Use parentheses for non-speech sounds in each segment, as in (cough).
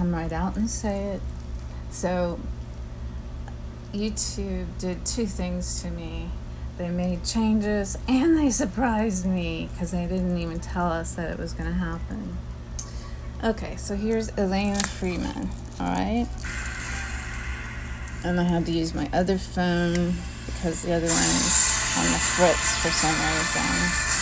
come right out and say it. So, YouTube did two things to me. They made changes and they surprised me because they didn't even tell us that it was going to happen. Okay, so here's Elana Freeman, alright? And I had to use my other phone because the other one is on the fritz for some reason.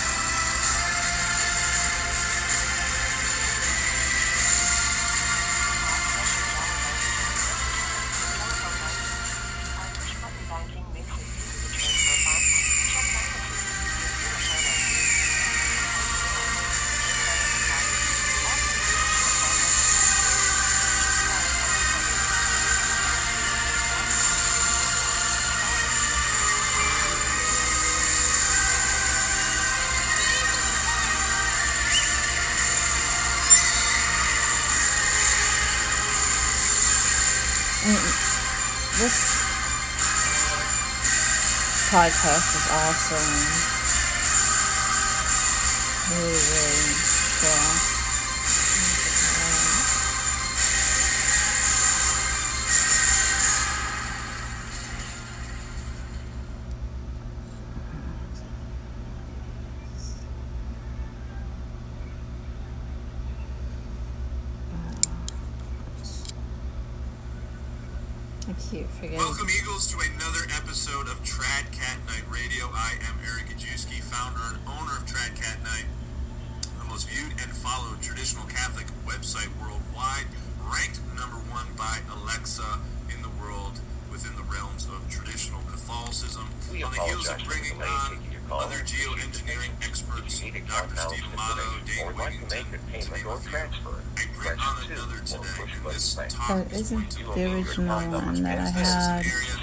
Podcast is awesome. Really, really cool. I keep. Welcome, Eagles, to another episode of TradCatKnight Radio. I am Eric Gajewski, founder and owner of TradCatKnight, the most viewed and followed traditional Catholic website worldwide, ranked number one by Alexa in the world within the realms of traditional Catholicism. We on the heels of apologize for bringing the delay on taking your call. other geoengineering experts, If you need a Dr. card Stephen balance Lotto, information Dane or would like to Wigington, make a to payment name or a few. transfer, I bring press on two another or today, push and button this thank you. topic But is isn't going to You the original one that I passed This is an had? area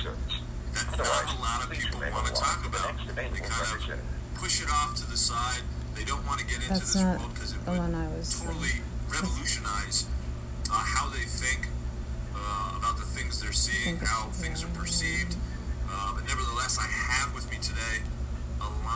that not a lot of people remain want to talk about. next They kind of push it off to the side. They don't want to get into That's this not world because it the would one I was. totally revolutionize uh, how they think uh, about the things they're seeing, how things are perceived. Uh, but nevertheless, I have with me today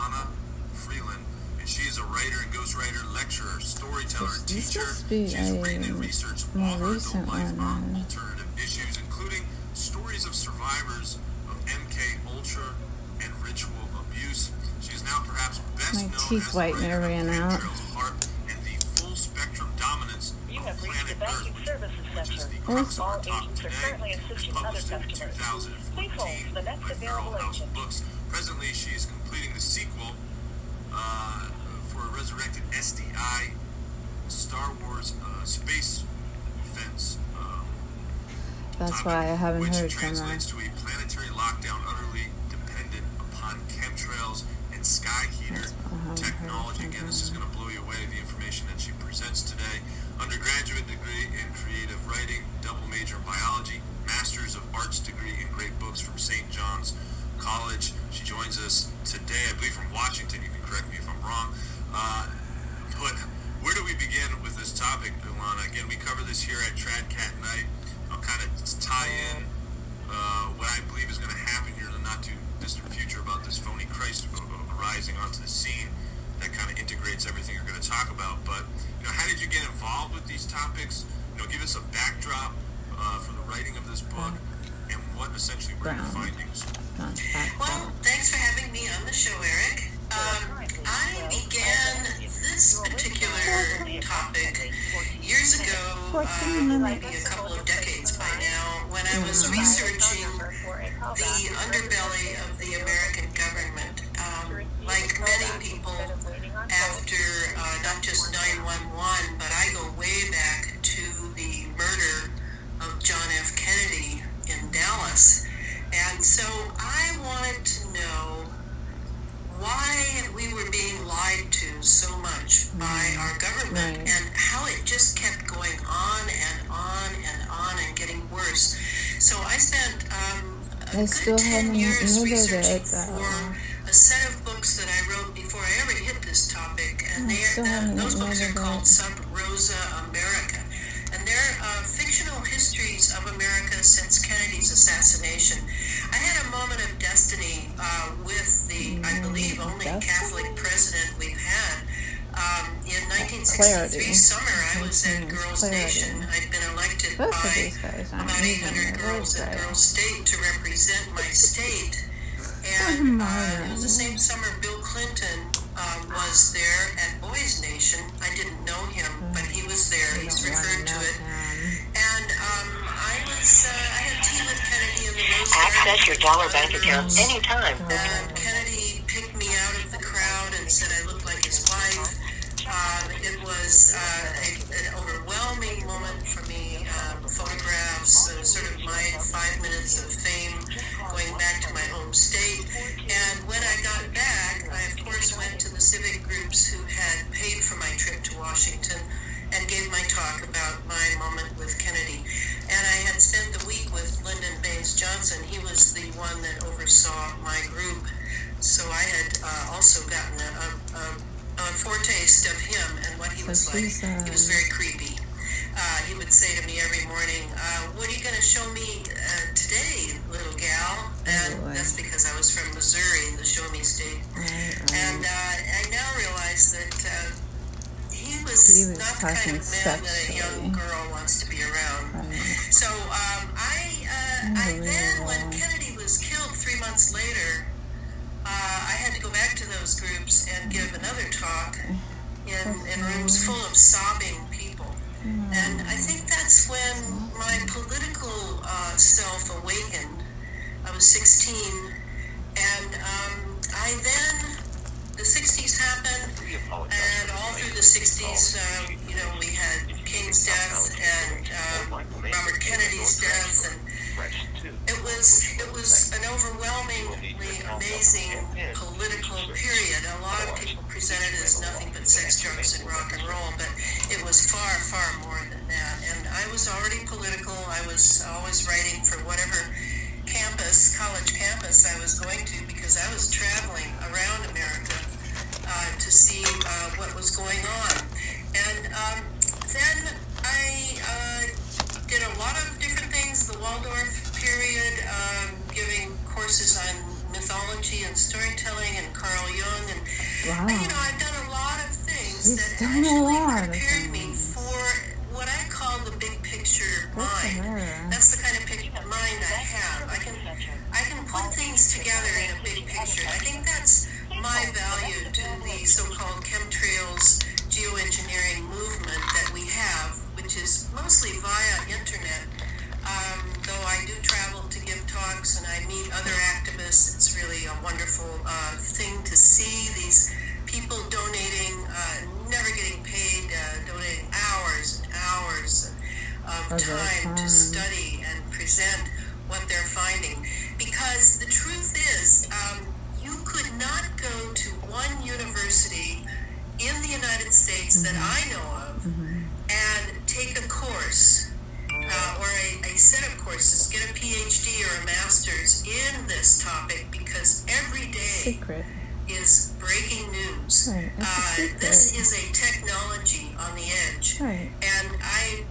Elana Freeland, and she is a writer and ghostwriter, lecturer, storyteller, This- this teacher. must be She has written a and researched more all her recent adult life one, on uh, alternative issues, including stories of survivors of MK Ultra and ritual abuse. She is now perhaps best My known teeth as the whitener of ran out. HAARP and the full spectrum dominance You of have reached the planet banking Earth, services which is center. the crux of All our talk agents are today. currently assisting other published in customers. Please hold for the next by Feral available House agent. Books. Presently, she is sequel uh, for a resurrected SDI Star Wars uh, space fence. Um, That's why I haven't which heard from her. translates to a planetary lockdown utterly dependent upon chemtrails and sky heater That's why I haven't heard technology. Again, this is going to blow you away, the information that she presents today. Undergraduate degree in creative writing, double major in biology, master's of arts degree in great books from St. John's College. She joins us today, I believe, from Washington. You can correct me if I'm wrong. Uh, but where do we begin with this topic, Elana? Again, we cover this here at TradCatKnight. I'll kind of tie in uh, what I believe is going to happen here in the not too distant future about this phony Christ arising onto the scene that kind of integrates everything you're going to talk about. But you know, how did you get involved with these topics? You know, give us a backdrop uh, for the writing of this book, what essentially were your findings? Well, thanks for having me on the show, Eric. Um, I began this particular topic years ago, uh, maybe a couple of decades by now, when I was researching the underbelly of the American government. Um, like many people, after uh, not just 911, but I go way back Dallas. And so I wanted to know why we were being lied to so much by our government Right. and how it just kept going on and on and on and getting worse. So I spent um, a I good still 10 haven't years researching for a set of books that I wrote before I ever hit this topic, and they are, those books are called. Sub Rosa America, they're uh, fictional histories of America since Kennedy's assassination. I had a moment of destiny uh, with the, I believe, only? Catholic president we've had. Um, in 1963 summer, I was at Girls Clarity. Nation. I'd been elected Both by about 800 girls at Girls State to represent my state. (laughs) And uh, it was the same summer Bill Clinton um, was there at Boys Nation. I didn't know him, but he was there. He's referred to it. And um, I was, uh, I had tea with Kennedy in the Rose Access your dollar bank account anytime. And Kennedy picked me out of the crowd and said I looked like his wife. Uh, it was uh, a, an overwhelming moment for me. Um, photographs, uh, sort of my five minutes of fame going back to my home state. And when I got back, he was mind. That's the kind of picture mind I have. I can I can put things together in a big picture. I think that's my value to the so-called chemtrails geoengineering movement that we have, which is mostly via internet um, though I do travel to give talks and I meet other activists, it's really a wonderful uh, thing to see these people donating, uh, never getting of time to study and present what they're finding. Because the truth is, um, you could not go to one university in the United States mm-hmm. that I know of mm-hmm. and take a course uh, or a, a, set of courses, get a PhD or a master's in this topic because every day secret. is breaking news. Right. Uh, this is a technology on the edge. Right. And I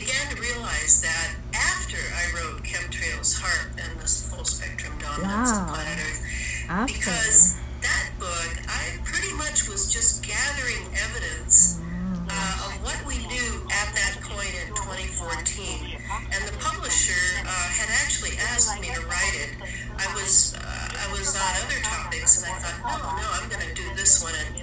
began to realize that after I wrote Chemtrails, HAARP, and the Full Spectrum Dominance wow. of Planet Earth. After. Because that book, I pretty much was just gathering evidence. Uh, of what we knew at that point in 2014. And the publisher uh, had actually asked me to write it. I was uh, I was on other topics, and I thought, no, no, I'm going to do this one. And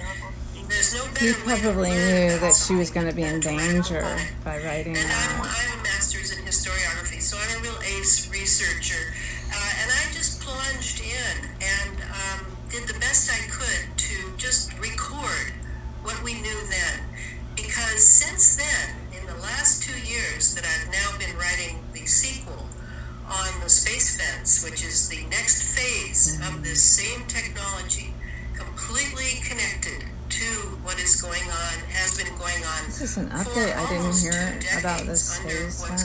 he probably knew that she was going to be in danger by writing and that. I'm, I'm a master's in historiography, so I'm a real ace researcher. Uh, and I just plunged in and um, did the best I could to just record what we knew then. Because since then, in the last two years that I've now been writing the sequel on the space fence, which is the next phase of this same technology, An update. I didn't hear about this under what's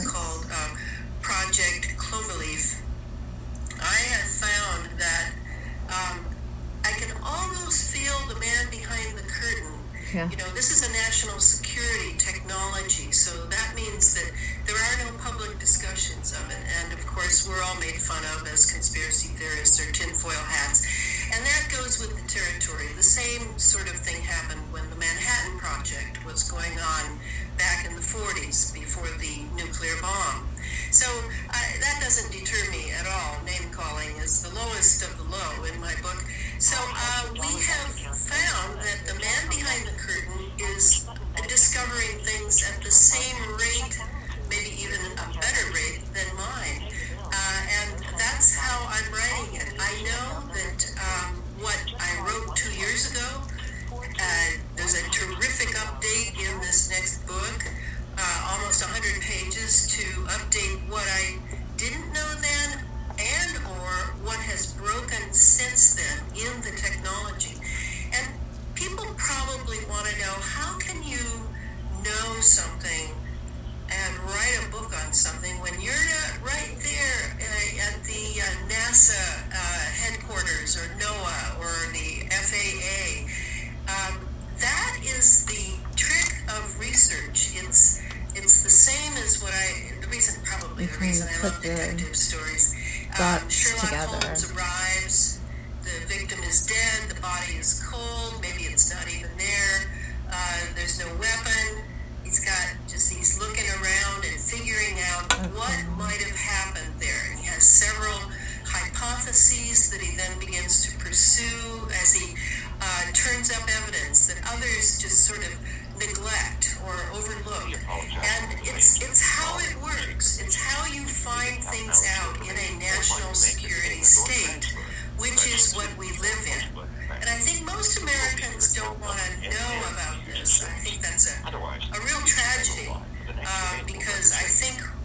what might have happened there. And he has several hypotheses that he then begins to pursue as he uh, turns up evidence that others just sort of neglect or overlook. And it's it's how it works. It's how you find things out in a national security state, which is what we live in. And I think most Americans don't want to know about this. I think that's a, a real tragedy uh, because I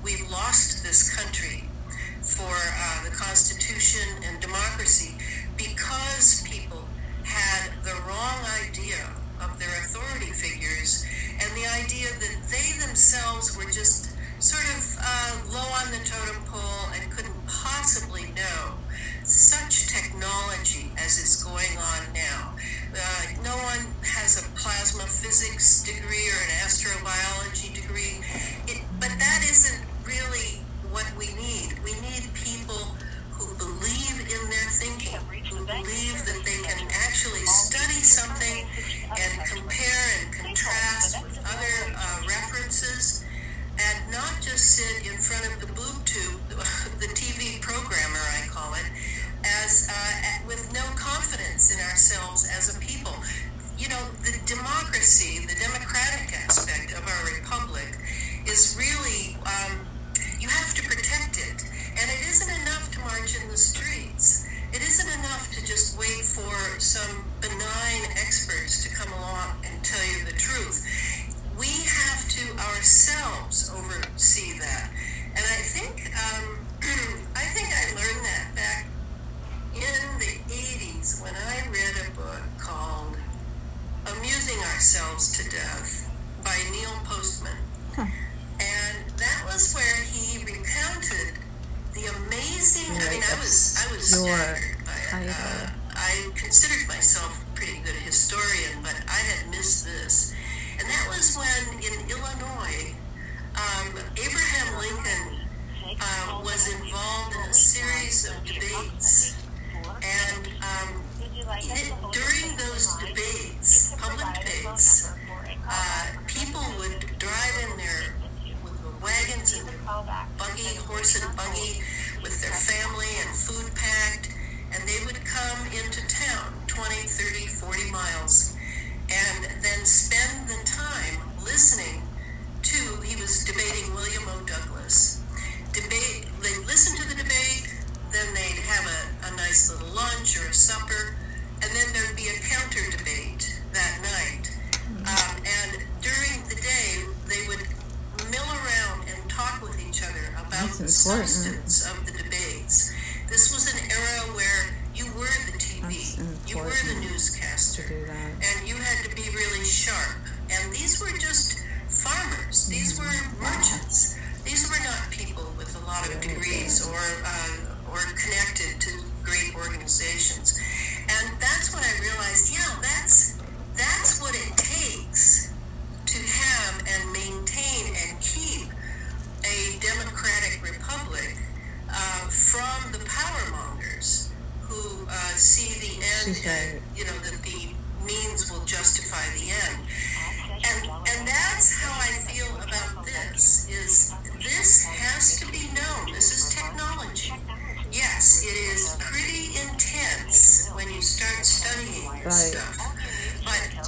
we've lost this country for uh, the Constitution and democracy because people had the wrong idea of their authority figures and the idea that they themselves were just sort of uh, low on the totem pole and couldn't possibly know such technology as is going on now. Uh, no one has a plasma physics degree or an astrobiology degree, it, but that isn't really what we need. We need people who believe in their thinking, who believe that they can actually study something and compare and contrast with other uh, references and not just sit in front of the boob tube, (laughs) the TV programmer, I call it, as uh, with no confidence in ourselves as a people. You know, the democracy, the democratic aspect of our republic is really, um, you have to protect it. And it isn't enough to march in the streets. It isn't enough to just wait for some benign experts to come along and tell you the truth. We have to ourselves oversee that. And I think um, (clears throat) I think I learned that back in the 80s when I read a book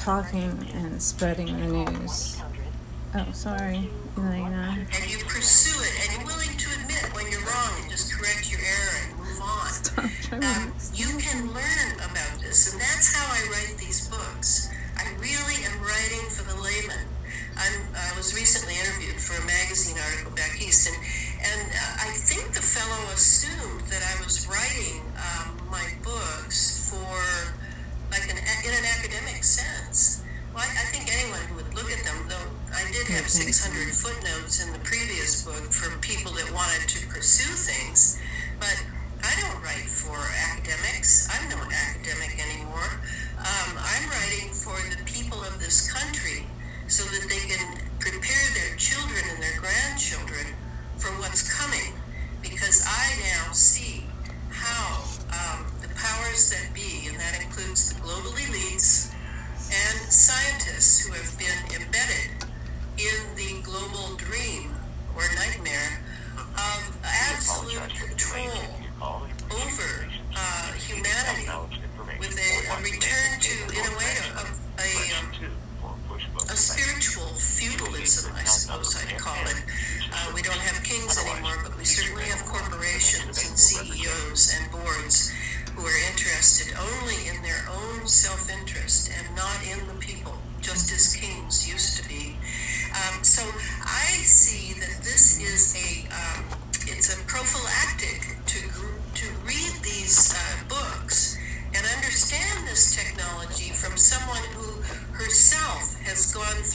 talking and spreading the news. Oh, sorry, Elana. And you pursue it, and you're willing to admit when you're wrong and just correct your error and move on. Stop trying to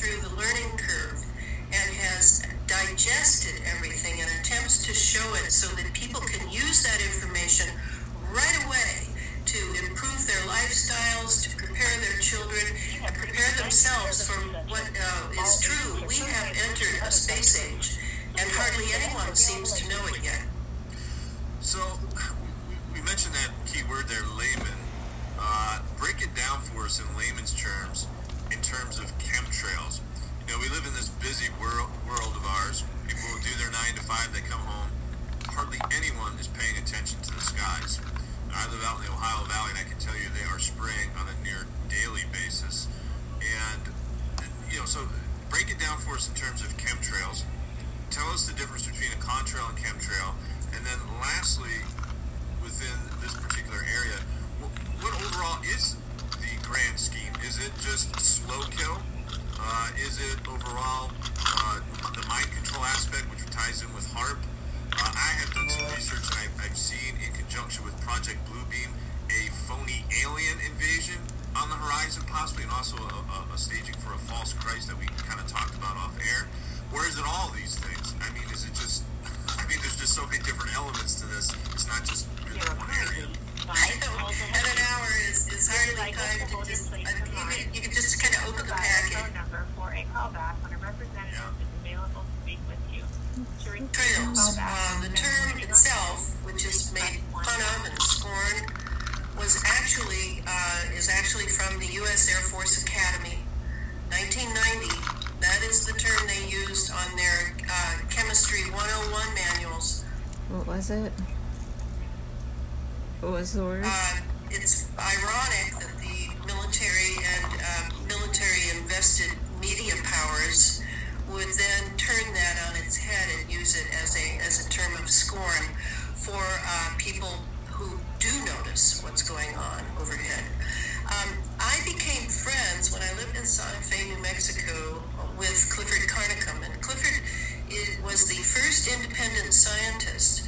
through the learning curve and has digested everything and attempts to show it so that people can use that information What was it? What was the word? Uh, it's ironic that the military and um, military invested media powers would then turn that on its head and use it as a as a term of scorn for uh, people who do notice what's going on overhead. Um, I became friends when I lived in Santa Fe, New Mexico, with Clifford Carnicom, and Clifford was the first independent scientist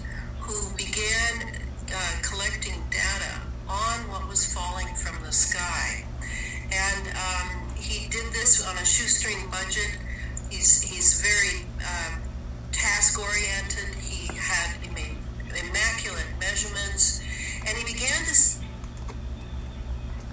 who began uh, collecting data on what was falling from the sky. And um, he did this on a shoestring budget. He's, he's very um, task oriented. He had he made immaculate measurements. And he began to.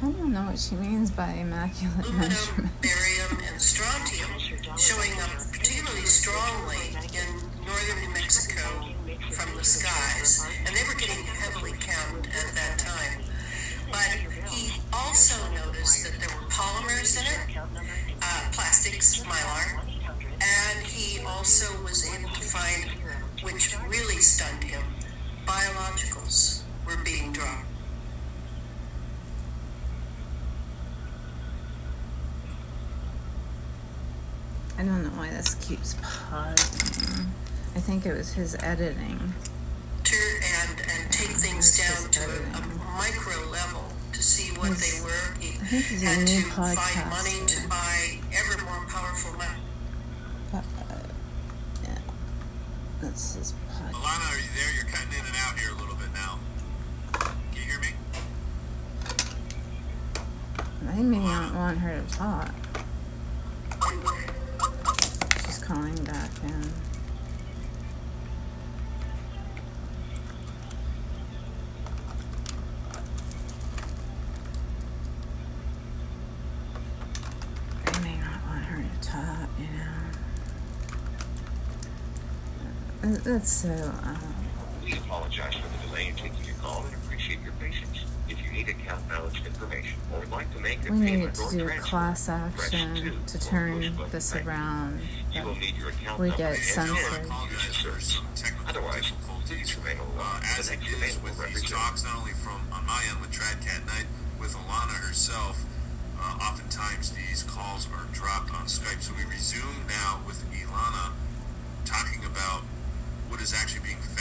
I don't know what she means by immaculate measurements. barium, and strontium showing up particularly strongly in northern New Mexico from the skies, and they were getting heavily counted at that time. But he also noticed that there were polymers in it, uh, plastics, mylar, and he also was able to find, which really stunned him, biologicals were being dropped. I don't know why this keeps pausing. I think it was his editing. To, and, and take things down to a, a, micro level to see what his, they were. He had to find money to buy ever more powerful money. Uh, yeah. That's his podcast. Elana, are you there? You're cutting in and out here a little bit now. Can you hear me? I may Elana. not want her to talk. She's calling back in. that's so. Uh... We apologize for the delay in taking your call and appreciate your patience. If you need account balance information or would like to make a we payment need to do a class action to turn this around. You will need your account we get censored. Otherwise, please remain uh, as it is with these jobs, not only from on my end with TradCatKnight, with Elana herself. Uh, oftentimes these calls are dropped on Skype. So we resume now with Elana talking about is actually being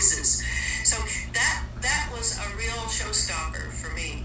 So that that was a real showstopper for me.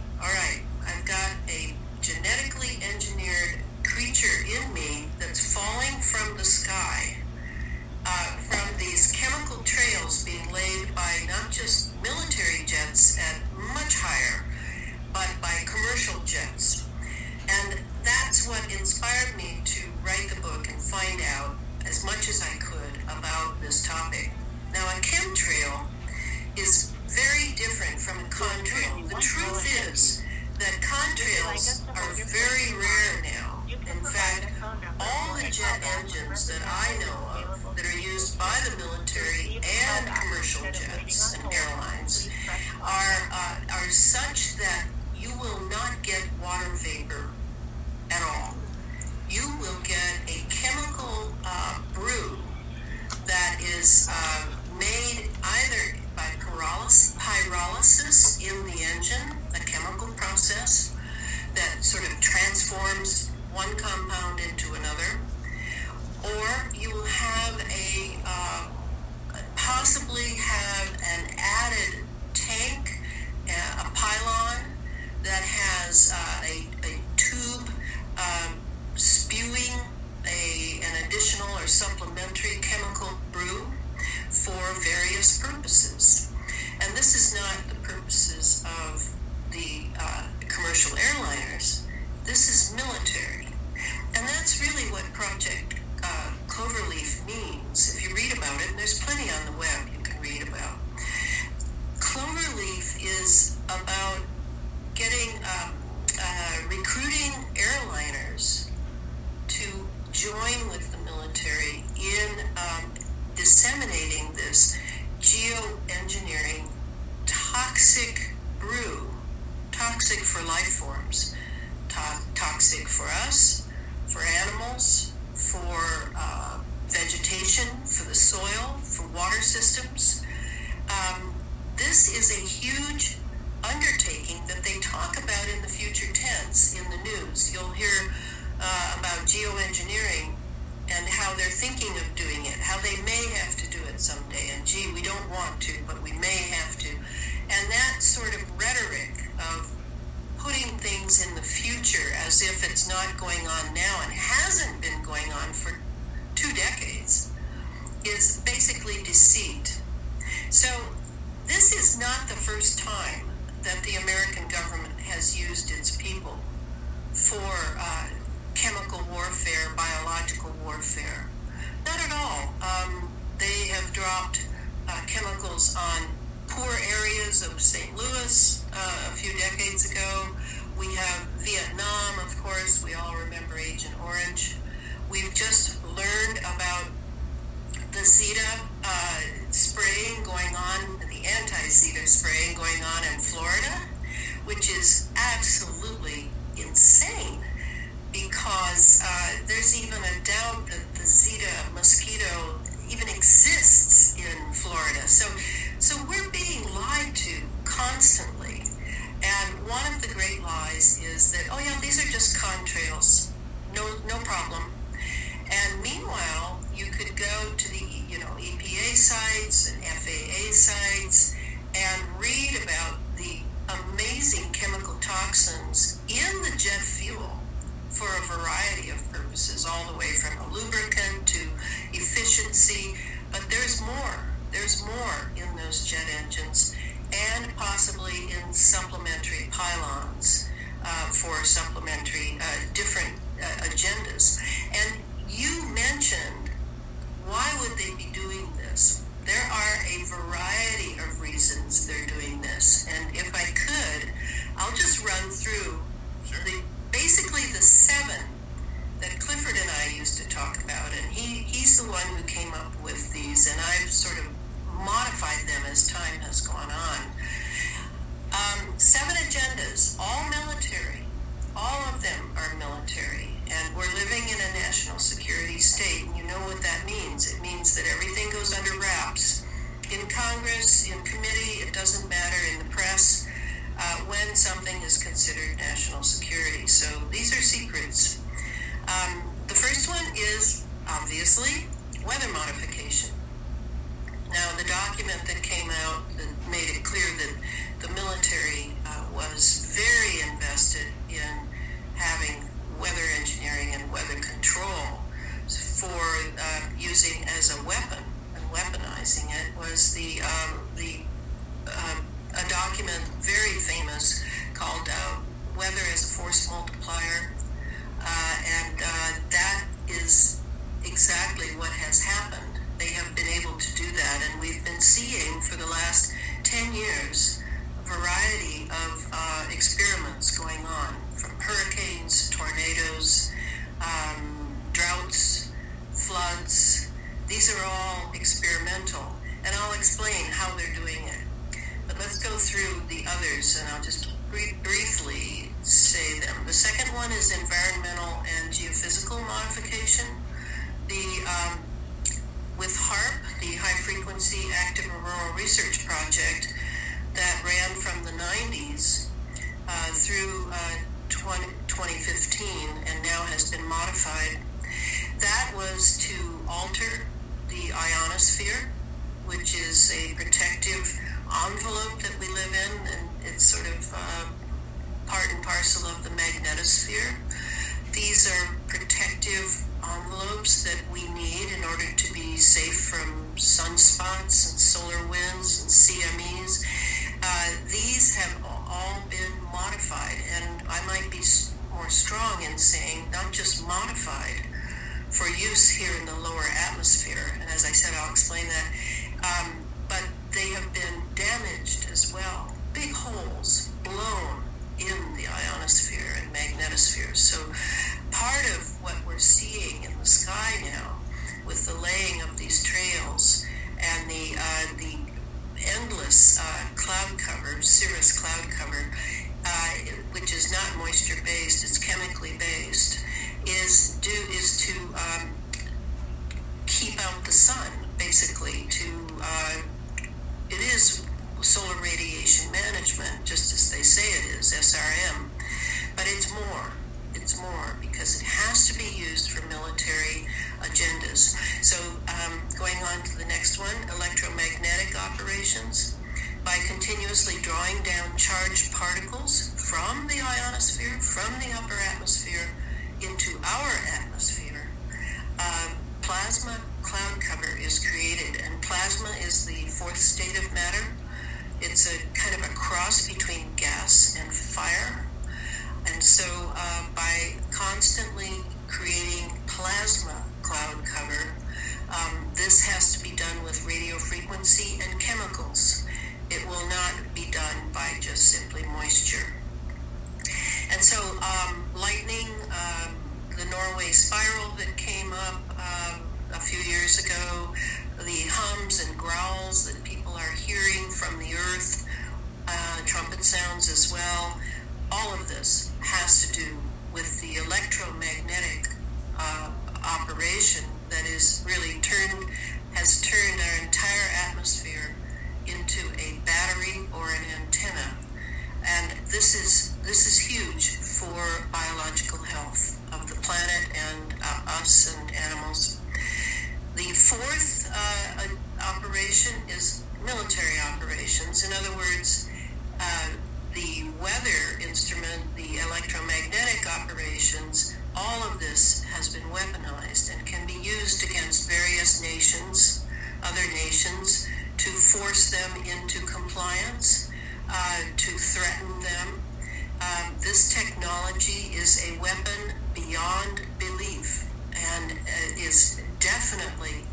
By continuously drawing down charged particles from the ionosphere, from the upper atmosphere, into our atmosphere, uh, plasma cloud cloud cover is created, and plasma is the fourth state of matter. It's a kind of a cross between gas and fire. And so, uh, by constantly creating plasma cloud cover, um, this has to be done with radio frequency and chemicals. It will not be done by just simply moisture. And so, um, lightning, um, the Norway spiral that came up um, a few years ago, the hums and growls that people are hearing from the earth, uh, trumpet sounds as well, all of this has to do with the electromagnetic uh, operation that is really turned has turned our entire atmosphere into a battery or an antenna and this is this is huge for biological health of the planet and uh, us and animals. The fourth uh, operation is military operations. In other words, uh, the weather instrument, the electromagnetic operations, all of this has been weaponized and can be used against various nations, other nations, to force them into compliance uh, to threaten them. Um, this technology is a weapon beyond belief and uh, is definitely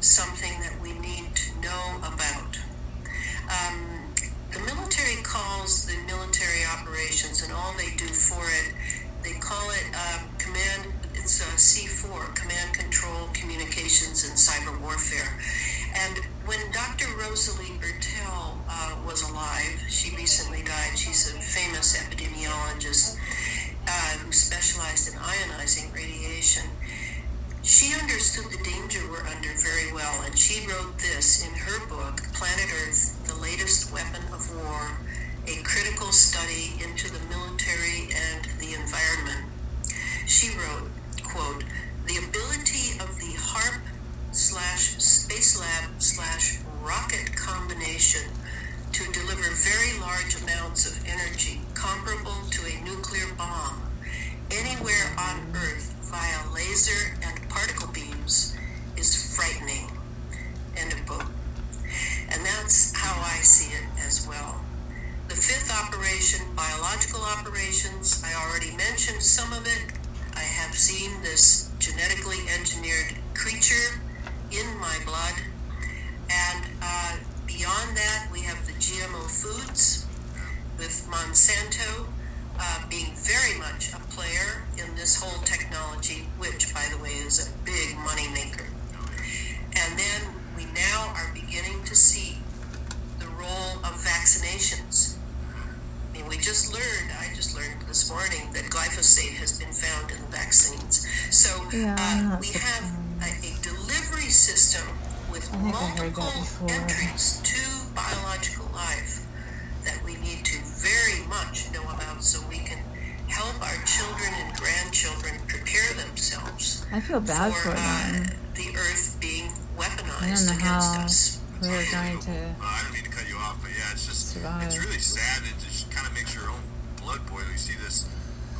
something that we need to know about. Um, the military calls the military operations and all they do for it, they call it a C4, Command Control Communications and Cyber Warfare. And when Dr. Rosalie Bertell uh, was alive, she recently died. She's a famous epidemiologist uh, who specialized in ionizing radiation. She understood the danger we're under very well, and she wrote this in her book, Planet Earth The Latest Weapon of War A Critical Study into the Military and the Environment. She wrote, quote, the ability of the HAARP slash Spacelab slash rocket combination to deliver very large amounts of energy comparable to a nuclear bomb anywhere on Earth via laser and particle beams is frightening. End of book. And that's how I see it as well. The fifth operation, biological operations, I already mentioned some of it. I have seen this genetically engineered creature in my blood. And uh, beyond that, we have the GMO foods with Monsanto uh, being very much a player in this whole technology, which, by the way, is a big money maker. And then we now are beginning to see the role of vaccinations. We just learned, I just learned this morning that glyphosate has been found in the vaccines. So Yeah, uh, we have a, a delivery system with I think I heard that multiple entries to biological life that we need to very much know about so we can help our children and grandchildren prepare themselves I feel bad for uh, them. the earth being weaponized against how us. We're going to. Uh, I don't mean to cut you off, but yeah, it's just Survive. it's really sad. And it just kind of makes your own blood boil. You see this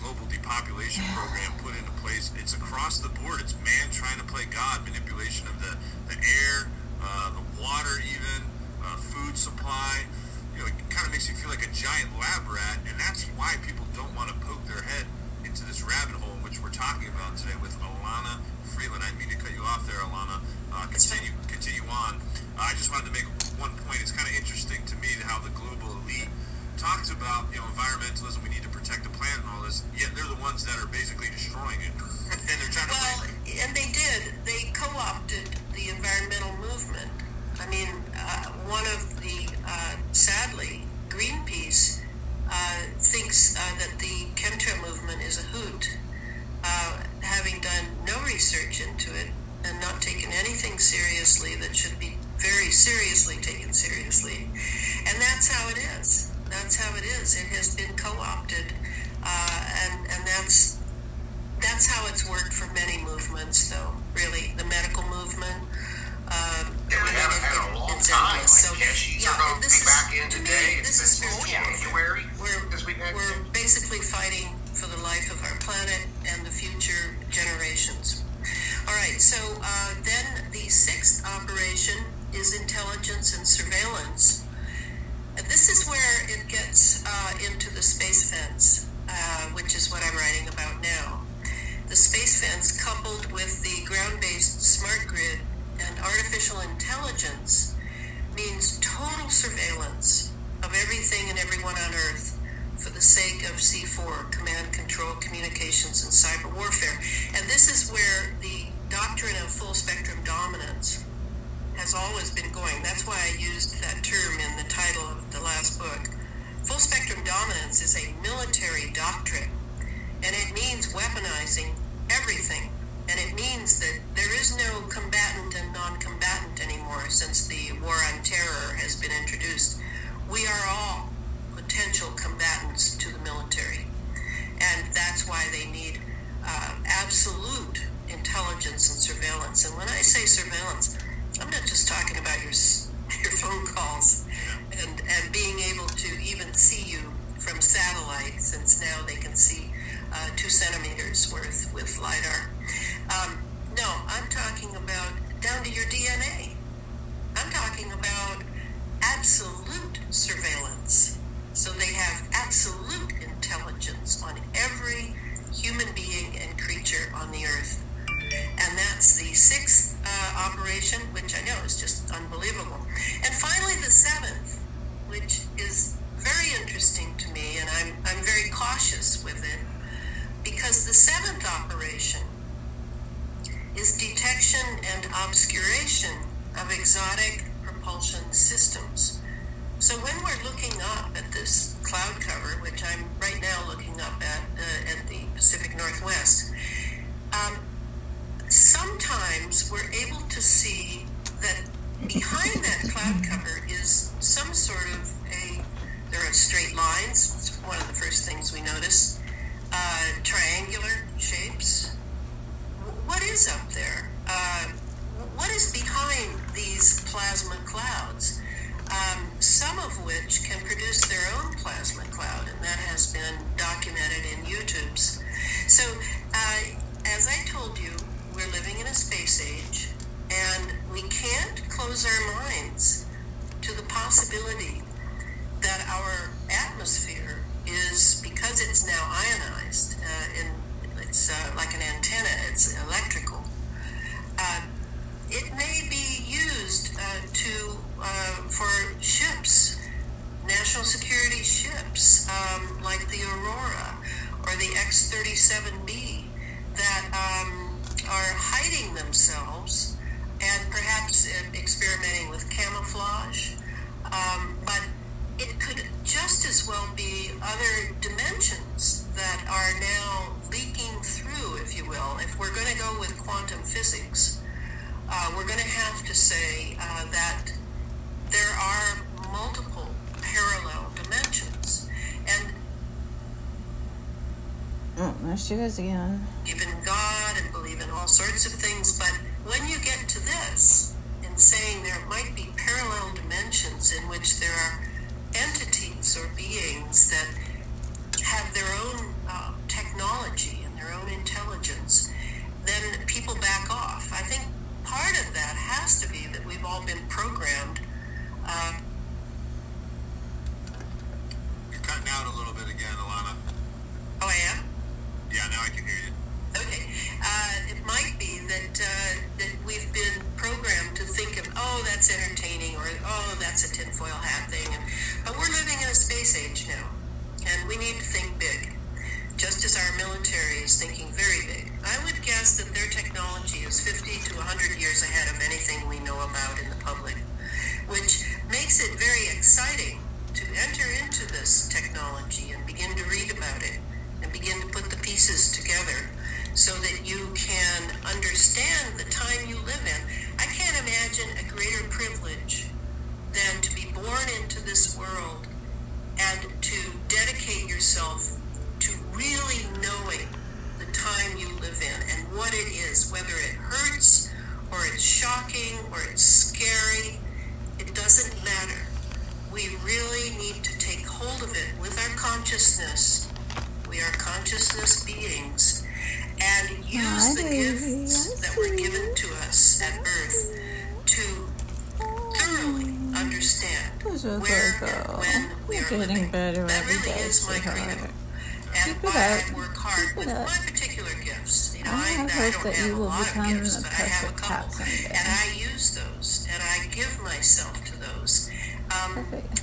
global depopulation program put into place. It's across the board. It's man trying to play God, manipulation of the the air, uh, the water, even uh, food supply. You know, it kind of makes you feel like a giant lab rat, and that's why people don't want to poke their head into this rabbit hole, which we're talking about today with Elana Freeland. I mean to cut you off there, Elana. Uh, continue, continue on. I just wanted to make one point. It's kind of interesting to me how the global elite talks about you know environmentalism. We need to protect the planet and all this. Yet they're the ones that are basically destroying it, (laughs) and they're trying to. Well, and they did. They co-opted the environmental movement. I mean, uh, one of the uh, sadly Greenpeace uh, thinks uh, that the chemtrail movement is a hoot, uh, having done no research into it and not taken anything seriously that should be very seriously taken seriously. And that's how it is. That's how it is. It has been co-opted, uh, and and that's that's how it's worked for many movements, though. Really, the medical movement. Um, Yeah, we haven't had a long time. So, Like, cashies yeah, going this is back in to today. me, this is spiritual. January We're we're basically fighting for the life of our planet and the future generations. All right, so uh, then the sixth operation is intelligence and surveillance. And this is where it gets uh, into the space fence, uh, which is what I'm writing about now. The space fence, coupled with the ground based smart grid and artificial intelligence, means total surveillance of everything and everyone on Earth for the sake of C4, command, control, communications, and cyber warfare. And this is where the doctrine of full spectrum dominance has always been going. That's why I used that term in the title of the last book. Full spectrum dominance is a military doctrine, and it means weaponizing everything. And it means that there is no combatant and non combatant anymore since the war on terror has been introduced. We are all potential combatants to the military. And that's why they need uh, absolute intelligence and surveillance. And when I say surveillance, I'm not just talking about your, (laughs) your phone calls and, and being able to even see you from satellite, since now they can see uh, two centimeters worth with LIDAR. Um, no, I'm talking about down to your DNA. I'm talking about absolute surveillance. So they have absolute intelligence on every human being and creature on the earth. And that's the sixth uh, operation, which I know is just unbelievable. And finally, the seventh, which is very interesting to me, and I'm, I'm very cautious with it, because the seventh operation is detection and obscuration of exotic propulsion systems. So when we're looking up at this cloud cover, which I'm right now looking up at uh, at the Pacific Northwest, um, sometimes we're able to see that behind that cloud cover is some sort of a there are straight lines. It's one of the first things we notice. Uh, triangular shapes. What is up there? Uh, what is behind these plasma clouds? Very big. I would guess that their technology is 50 to 100 years ahead of anything we know about in the public, which makes it very exciting to enter into this technology and begin to read about it and begin to put the pieces together so that you can understand the time you live in. I can't imagine a greater privilege than to be born into this world and to dedicate yourself to really knowing time you live in and what it is, whether it hurts or it's shocking or it's scary. It doesn't matter. We really need to take hold of it with our consciousness. We are consciousness beings and use the gifts that were given to us at birth to thoroughly understand where and when we getting living. better that really is my sweetheart. Credo. Keep it up. I Keep it up. my particular gifts. You know, I I, have I hope don't that have you a will become of gifts, the but I have a perfect couple. cat someday. And I use those and I give myself to those. Um,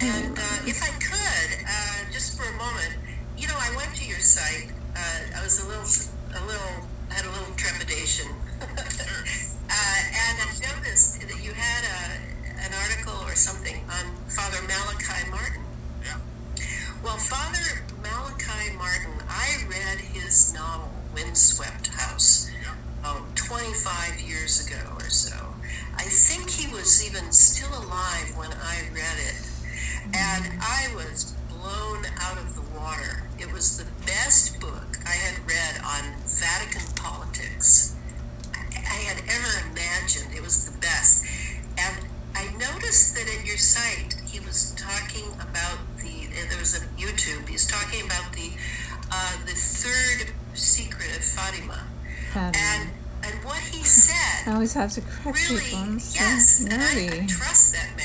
and uh, if I could, uh, just for a moment, you know, I went to your site. Uh, I was a little, a little, had a little trepidation, (laughs) uh, and I noticed that you had a, an article or something on Father Malachi Martin. Yeah. Well, Father Malachi Martin, I read his novel Windswept House Yeah. oh, 25 years ago or so. I think he was even still alive when I read it. And I was blown out of the water. It was the best book I had read on Vatican politics I had ever imagined. It was the best. And I noticed that at your site, he was talking about the, there was a YouTube, he's talking about the, uh, the third secret of Fatima. Fatima. And, and what he said. I always have to correct really, people. I'm so yes, and I, I trust that man.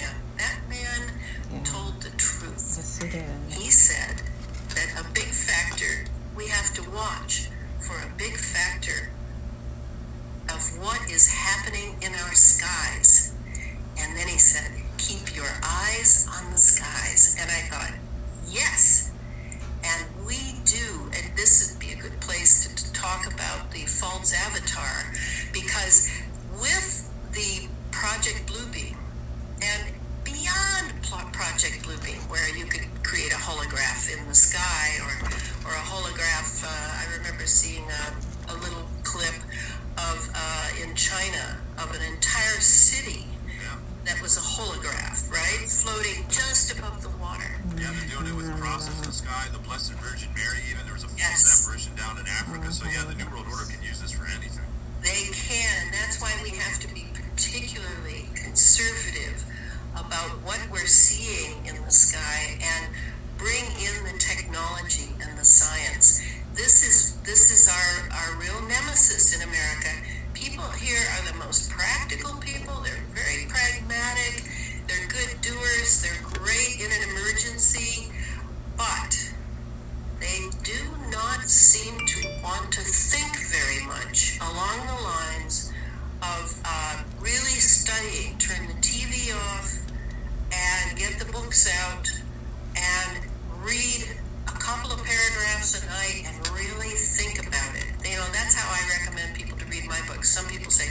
My books. Some people say,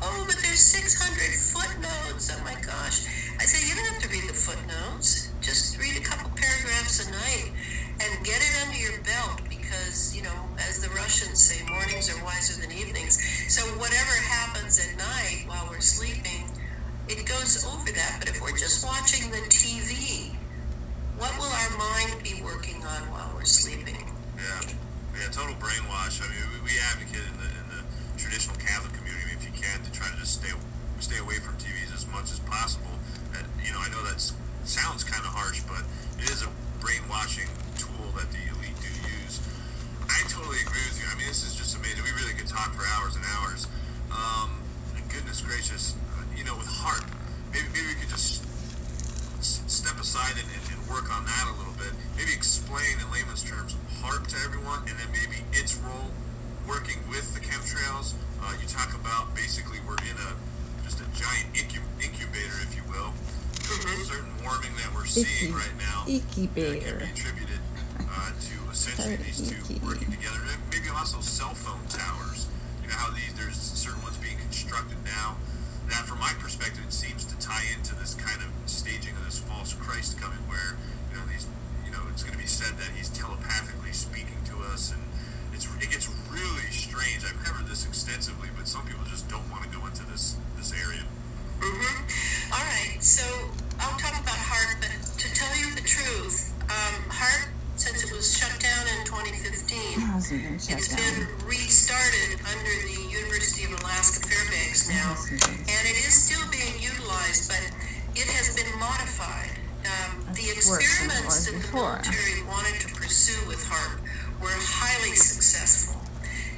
oh, but there's 600 footnotes. Oh my gosh. I say, you don't have to read the footnotes. Just read a couple paragraphs a night and get it under your belt because, you know, as the Russians say, mornings are wiser than evenings. So whatever happens at night while we're sleeping, it goes over that. But if we're just watching the TV, what will our mind be working on while we're sleeping? Yeah, yeah, total brainwash. I mean, we advocate in the traditional Catholic community, if you can, to try to just stay stay away from TVs as much as possible. And you know, I know that sounds kind of harsh, but it is a brainwashing tool that the elite do use. I totally agree with you. I mean, this is just amazing. We really could talk for hours and hours. Um, goodness gracious, uh, you know, with heart, maybe maybe we could just step aside and, and, and work on that a little bit. Maybe explain in layman's terms HAARP to everyone, and then maybe its role working with the chemtrails. Uh, you talk about basically we're in a just a giant incu- incubator, if you will. Certain warming that we're seeing Icky. right now uh, can be attributed uh, to (laughs) essentially these two icky. working together. And maybe also cell phone towers. You know how these there's certain ones being constructed now. That, from my perspective, it seems to tie into this kind of staging of this false Christ coming, where you know these, you know, it's going to be said that he's telepathically speaking to us, and it's it gets really strange. I've covered this extensively, but some people just don't want to go into this this area. Mm-hmm. All right, so I'll talk about HAARP, but to tell you the truth, um, HAARP, since it was shut down in 2015, it hasn't been shut it's down. been restarted under the University of Alaska Fairbanks now, Yes, it is. and it is still being utilized, but it has been modified. Um, the It's worse than it experiments that the before. military wanted to pursue with HAARP were highly successful.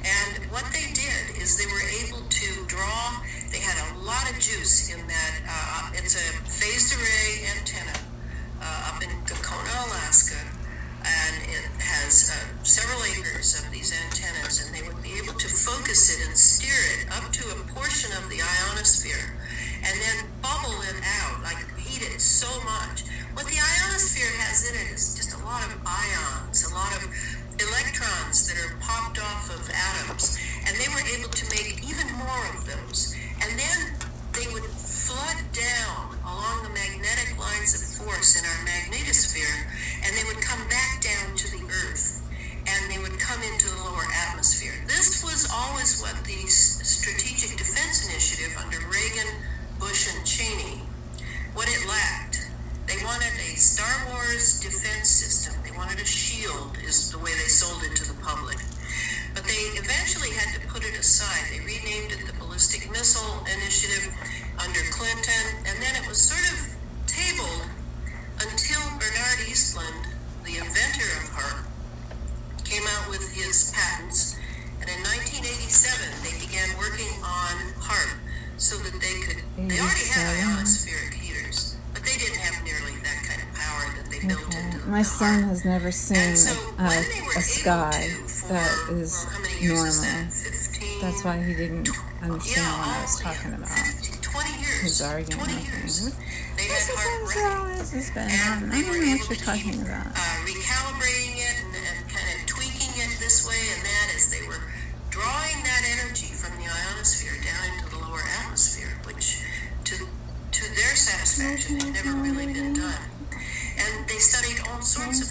And what they did is they were able to draw, they had a lot of juice in that. Uh, it's a phased array antenna uh, up in Gakona, Alaska, and it has uh, several acres of these antennas, and they would be able to focus it and steer it up to a portion of the ionosphere and then bubble it out, like heat it so much. What the ionosphere has in it is just a lot of ions, a lot of electrons that are popped off of atoms, and they were able to make even more of those. And then they would flood down along the magnetic lines of force in our magnetosphere, and they would come back down to the Earth, and they would come into the lower atmosphere. This was always what the Strategic Defense Initiative under Reagan, Bush, and Cheney, what it lacked. They wanted a Star Wars defense system shield, is the way they sold it to the public. But they eventually had to put it aside. They renamed it the Ballistic Missile Initiative under Clinton, and then it was sort of tabled until Bernard Eastlund, the inventor of HAARP, came out with his patents. And in 1987, they began working on HAARP so that they could. They already had 87. ionospheric they didn't have nearly that kind of power that they built Okay. into My son has never seen so a, when they were a sky for, that is well, how many years is normal. that? 15? That's why he didn't understand yeah, what I was talking yeah, about. 15, 20 years. His argument. 20 I years. They had This is HAARP what has been. And. I don't know what you're talking keep about. uh, recalibrating it and, and kind of tweaking it this way and that as they were drawing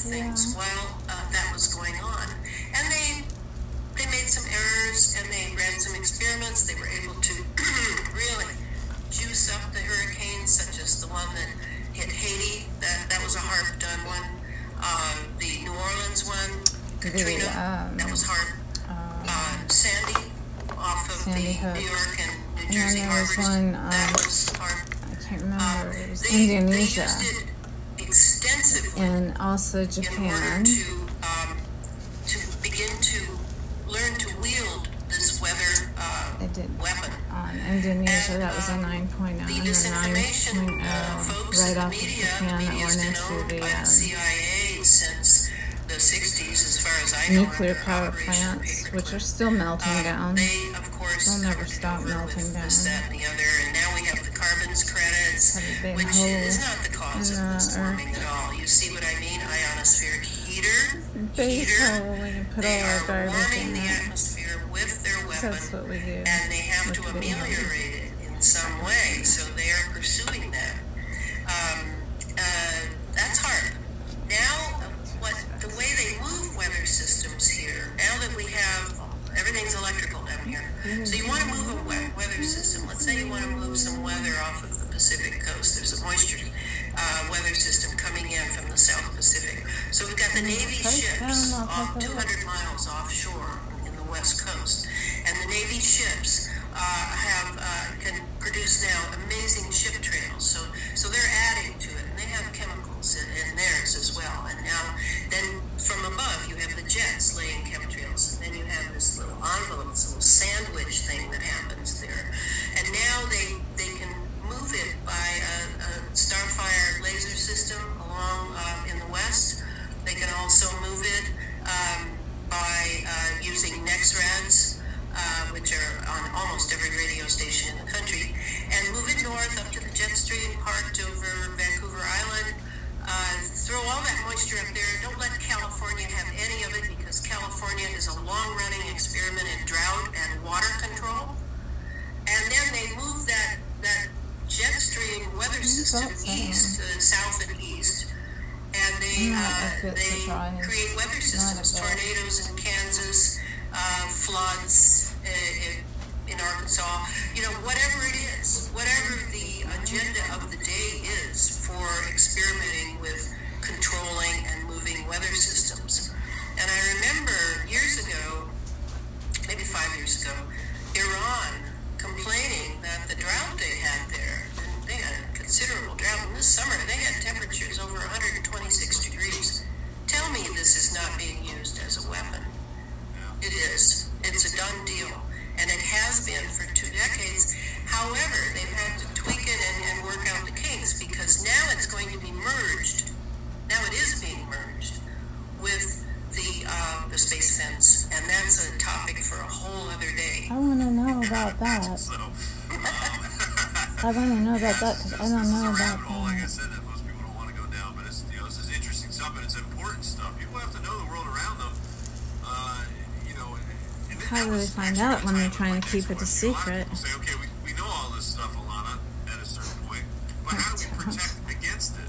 things while uh, that was going on. And they they made some errors and they ran some experiments. They were able to (clears throat) really juice up the hurricanes, such as the one that hit Haiti. That that was a hard done one. Uh, the New Orleans one, Katrina, um, that was HAARP. Uh, Sandy off of Sandy the Hook. New York and New Jersey there was harbors. one, that um, was HAARP. I can't Um, remember. It was they, Indonesia They used it extensively and also in order Japan. to um, to begin to learn to wield this weather uh, It did weapon. on Indonesia. And, That was a um, 9.0 The disinformation 9.0 uh, folks right in the off media, of Japan the that media has been owned the by the um, CIA since the 60s, as far as I know. nuclear power plants, which are still melting Um, down. They, of course, They'll never stop melting down. This, that, and the other, and now we have the carbons credits, Have a big which is not the cause of this warming at all. You see what I mean? Ionospheric heater, Base heater. put They all our are garbage warming in the that. atmosphere with their weapon, That's what we do. and they have to the big hole. ameliorate it in some way. So they are pursuing that. Um, uh, that's hard. Now, what the way they move weather systems here, now that we have everything's electrical down here, so you want to move a weather system. Let's say you want to move some weather off of the Pacific coast. There's a moisture uh, weather system coming in from the South Pacific. So we've got the Navy ships off take it up. 200 miles offshore in the west coast, and the Navy ships uh, have uh, can produce now amazing ship trails. So so they're adding to it, when they're trying to keep it a question. A lot of secret? say, okay, we, we know all this stuff, Elana, at a certain point, but how do we protect against it?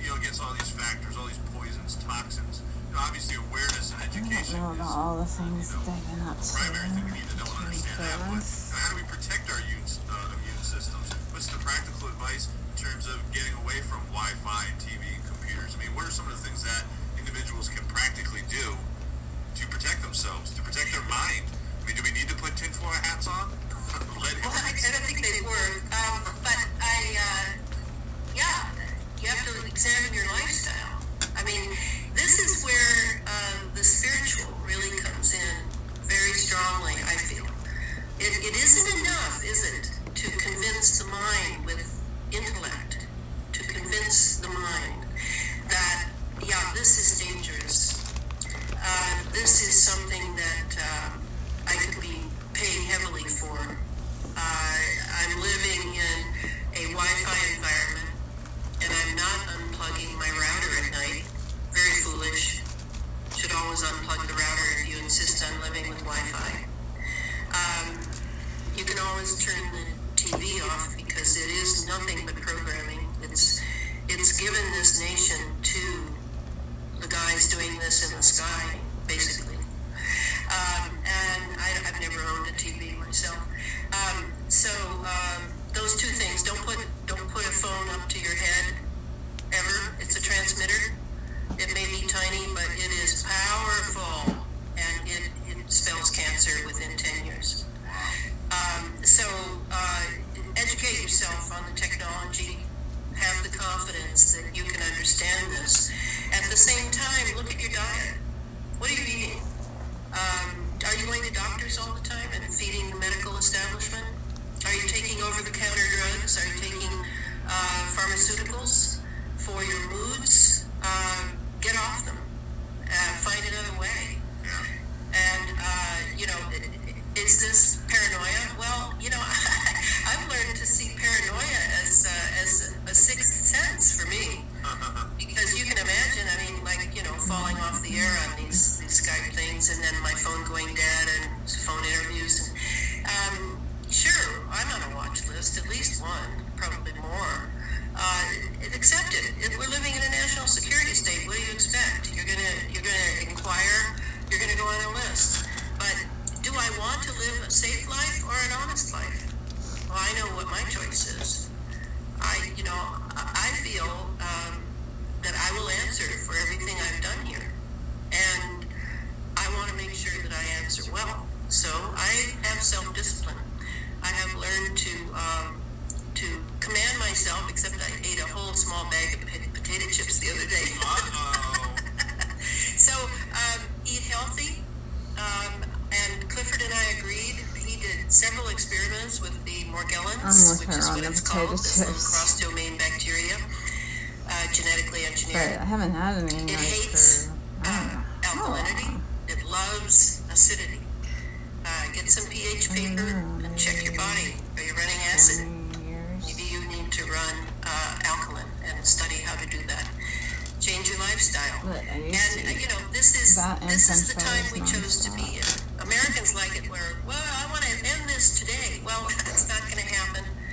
You know, against all these factors, all these poisons, toxins. You know, obviously awareness and I don't education know is about all the things that they've been up to. primary thing we need to know and understand that. But how do we protect our immune, uh, immune systems? What's the practical advice in terms of getting away from Wi-Fi and TV and computers? I mean, what are some of the it, song.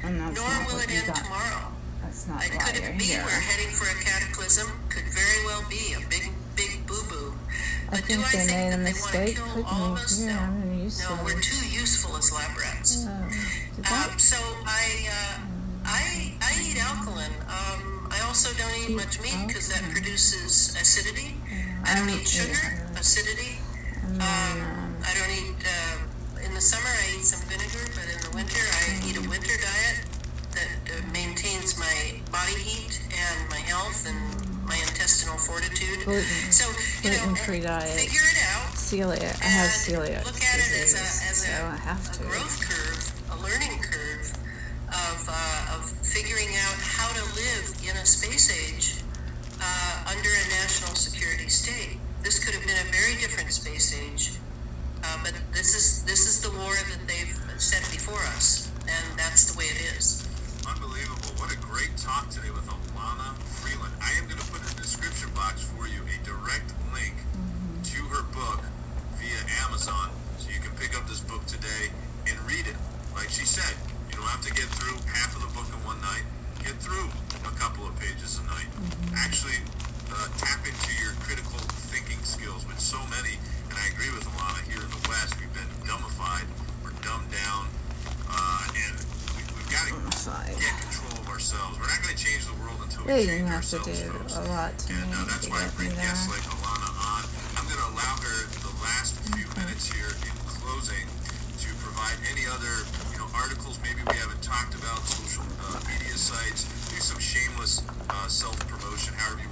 And that's Nor not will it end got. tomorrow. That's not why could it be here. we're heading for a cataclysm? Could very well be a big, big boo boo. I But do think I they think made a that they want to mistake kill all of us? No. I'm gonna use No, we're too useful as lab rats. Oh, did Um, so I, uh, I, I eat alkaline. Um, I also don't eat Eat much meat because that produces acidity. Yeah, I don't I eat sugar, either. acidity. Um, um, I don't eat. Uh, in the summer, I eat some vinegar, but winter, I eat a winter diet that uh, maintains my body heat and my health and my intestinal fortitude. Gluten- so you know, gluten-free diet. figure it out celiac. I have celiac look at it as disease, a, as so a, I have a to. growth curve, a learning curve of, uh, of figuring out how to live in a space age uh, under a national security state. This could have been a very different space age, uh, but this is this is the war that they've set before us, and that's the way it is. Unbelievable. What a great talk today with Elana Freeland. I am going to put in the description box for you a direct link to her book via Amazon so you can pick up this book today and read it. Like she said, you don't have to get through half of the book in one night. Get through a couple of pages a night. Actually, uh, tap into your critical thinking skills, which so many, and I agree with Elana, here in the West, we've been dumbified, we're dumbed down, uh, and we, we've got to get control of ourselves. We're not going to change the world until we Yeah, you change have to ourselves, do folks. a lot to And uh, that's why I bring guests there. like Elana on. I'm going to allow her the last few minutes here in closing to provide any other, you know, articles maybe we haven't talked about, social uh, media sites, do some shameless uh, self-promotion, however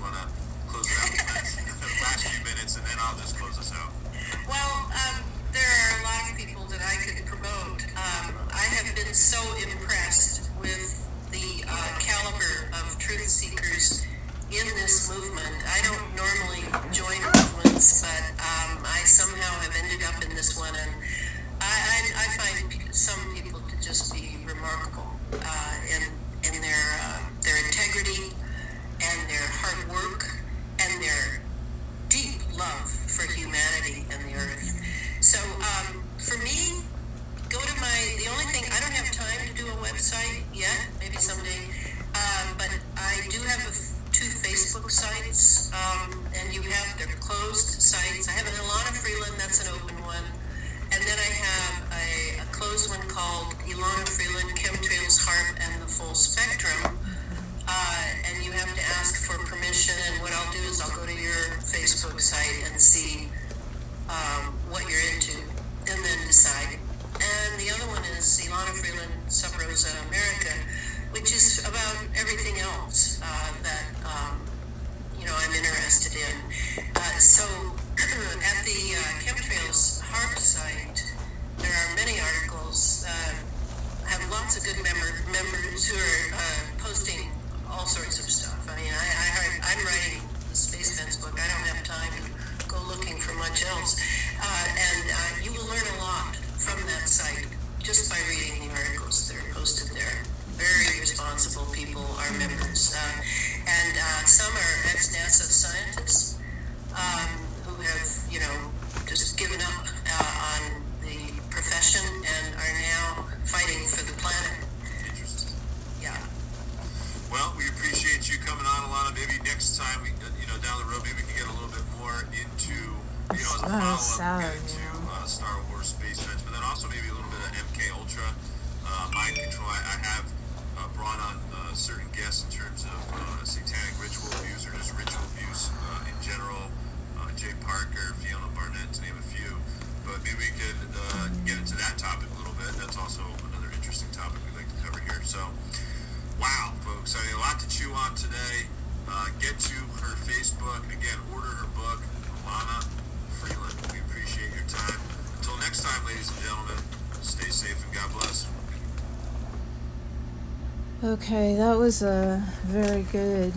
was a very good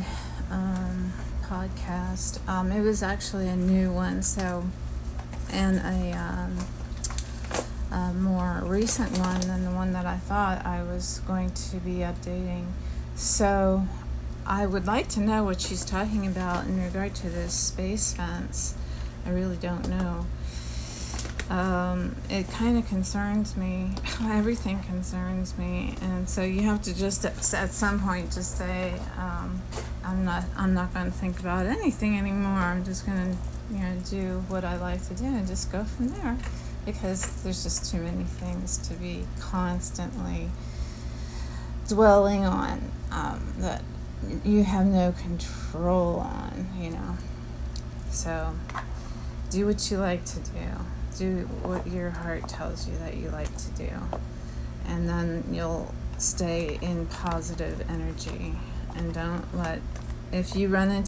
um, podcast. Um, it was actually a new one, so and a, um, a, more recent one than the one that I thought I was going to be updating. So I would like to know what she's talking about in regard to this space fence. I really don't know um, it kind of concerns me. (laughs) Everything concerns me, and so you have to just at, at some point just say, um, "I'm not. I'm not going to think about anything anymore. I'm just going to, you know, do what I like to do and just go from there." Because there's just too many things to be constantly dwelling on um, that you have no control on. You know, so do what you like to do do what your heart tells you that you like to do. And then you'll stay in positive energy and don't let if you run into